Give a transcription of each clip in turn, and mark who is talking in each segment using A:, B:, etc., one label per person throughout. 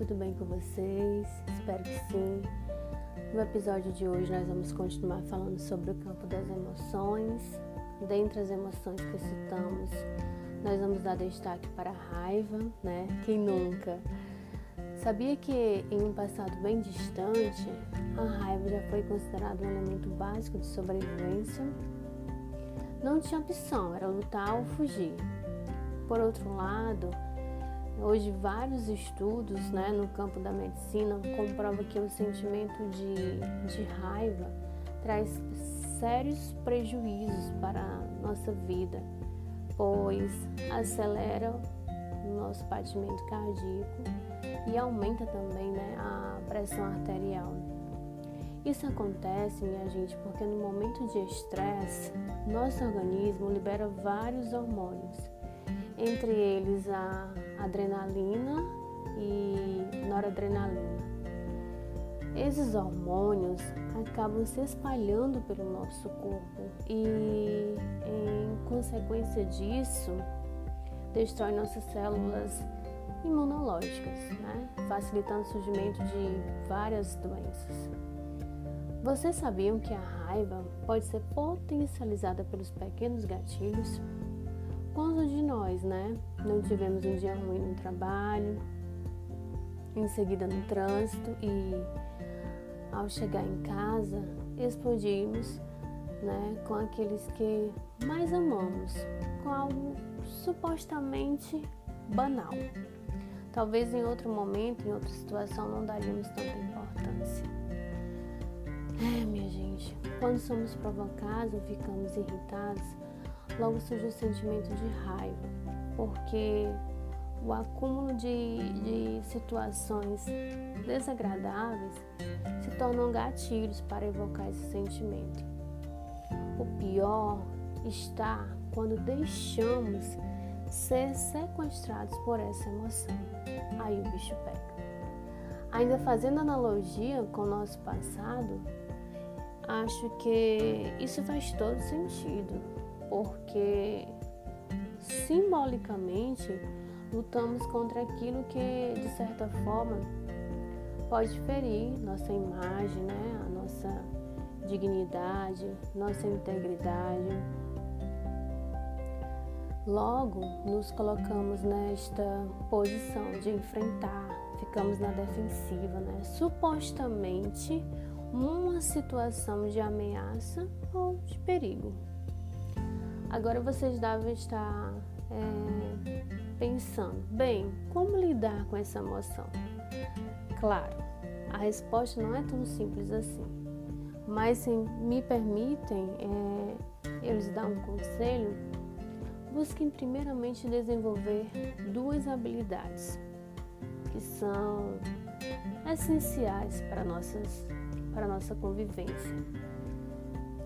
A: tudo bem com vocês? Espero que sim. No episódio de hoje nós vamos continuar falando sobre o campo das emoções. Dentre as emoções que citamos, nós vamos dar destaque para a raiva, né? Quem nunca? Sabia que em um passado bem distante, a raiva já foi considerada um elemento básico de sobrevivência? Não tinha opção, era lutar ou fugir. Por outro lado, Hoje, vários estudos né, no campo da medicina comprovam que o sentimento de, de raiva traz sérios prejuízos para a nossa vida, pois acelera o nosso batimento cardíaco e aumenta também né, a pressão arterial. Isso acontece, minha gente, porque no momento de estresse, nosso organismo libera vários hormônios entre eles a adrenalina e noradrenalina. Esses hormônios acabam se espalhando pelo nosso corpo e, em consequência disso, destrói nossas células imunológicas, né? facilitando o surgimento de várias doenças. Vocês sabiam que a raiva pode ser potencializada pelos pequenos gatilhos? Quantos de nós, né? Não tivemos um dia ruim no trabalho, em seguida no trânsito e ao chegar em casa explodimos, né, com aqueles que mais amamos, com algo supostamente banal. Talvez em outro momento, em outra situação, não daríamos tanta importância. É, minha gente, quando somos provocados ou ficamos irritados, logo surge o sentimento de raiva, porque o acúmulo de, de situações desagradáveis se tornam gatilhos para evocar esse sentimento. O pior está quando deixamos ser sequestrados por essa emoção. Aí o bicho pega. Ainda fazendo analogia com o nosso passado, acho que isso faz todo sentido porque simbolicamente lutamos contra aquilo que, de certa forma, pode ferir nossa imagem, né? a nossa dignidade, nossa integridade. Logo, nos colocamos nesta posição de enfrentar, ficamos na defensiva, né? supostamente uma situação de ameaça ou de perigo. Agora vocês devem estar é, pensando, bem, como lidar com essa emoção? Claro, a resposta não é tão simples assim, mas se me permitem é, eu lhes dar um conselho, busquem primeiramente desenvolver duas habilidades que são essenciais para, nossas, para nossa convivência.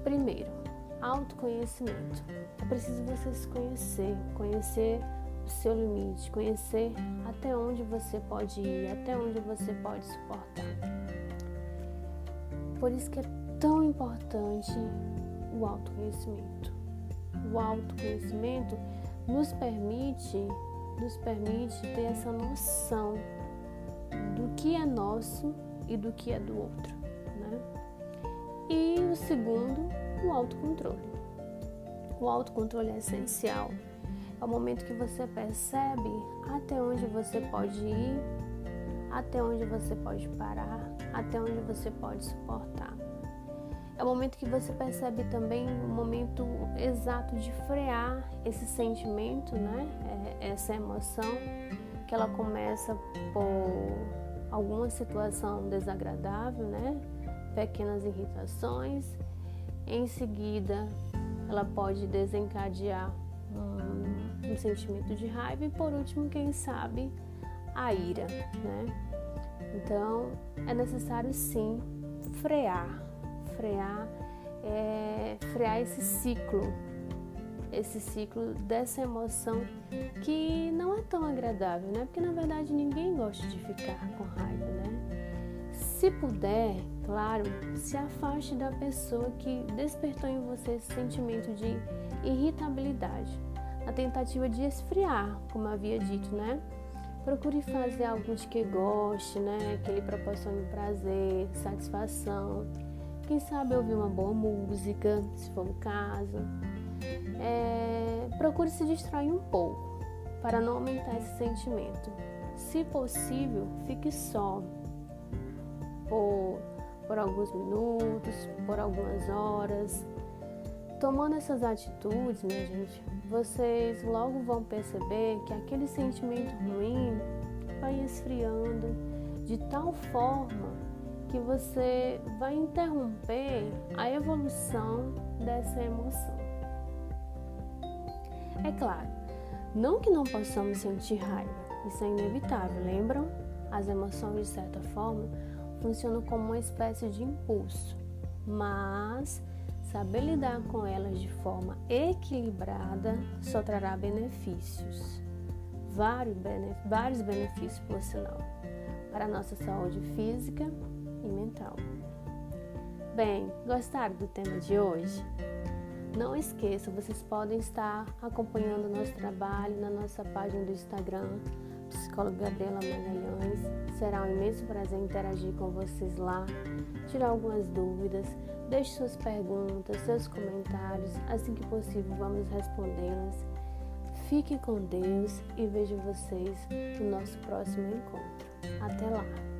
A: Primeiro, autoconhecimento. É preciso você se conhecer, conhecer o seu limite, conhecer até onde você pode ir, até onde você pode suportar. Por isso que é tão importante o autoconhecimento. O autoconhecimento nos permite, nos permite ter essa noção do que é nosso e do que é do outro. Né? E o segundo o autocontrole. O autocontrole é essencial. É o momento que você percebe até onde você pode ir, até onde você pode parar, até onde você pode suportar. É o momento que você percebe também o momento exato de frear esse sentimento, né? É, essa emoção, que ela começa por alguma situação desagradável, né? Pequenas irritações em seguida, ela pode desencadear um, um sentimento de raiva e, por último, quem sabe, a ira, né? Então, é necessário sim frear, frear, é, frear esse ciclo, esse ciclo dessa emoção que não é tão agradável, né? Porque na verdade ninguém gosta de ficar com raiva, né? Se puder, Claro, se afaste da pessoa que despertou em você esse sentimento de irritabilidade, na tentativa de esfriar, como havia dito, né? Procure fazer algo de que goste, né? Que lhe proporcione prazer, satisfação. Quem sabe ouvir uma boa música, se for o caso. É, procure se distrair um pouco para não aumentar esse sentimento. Se possível, fique só por, por alguns minutos, por algumas horas. Tomando essas atitudes, minha gente, vocês logo vão perceber que aquele sentimento ruim vai esfriando de tal forma que você vai interromper a evolução dessa emoção. É claro, não que não possamos sentir raiva, isso é inevitável, lembram? As emoções, de certa forma, funcionam como uma espécie de impulso, mas saber lidar com elas de forma equilibrada só trará benefícios, vários, benefícios, por sinal, para a nossa saúde física e mental. Bem, gostaram do tema de hoje? Não esqueça, vocês podem estar acompanhando o nosso trabalho na nossa página do Instagram, psicóloga Gabriela Magalhães. Será um imenso prazer interagir com vocês lá, tirar algumas dúvidas, deixe suas perguntas, seus comentários, assim que possível vamos respondê-las. Fiquem com Deus e vejo vocês no nosso próximo encontro. Até lá!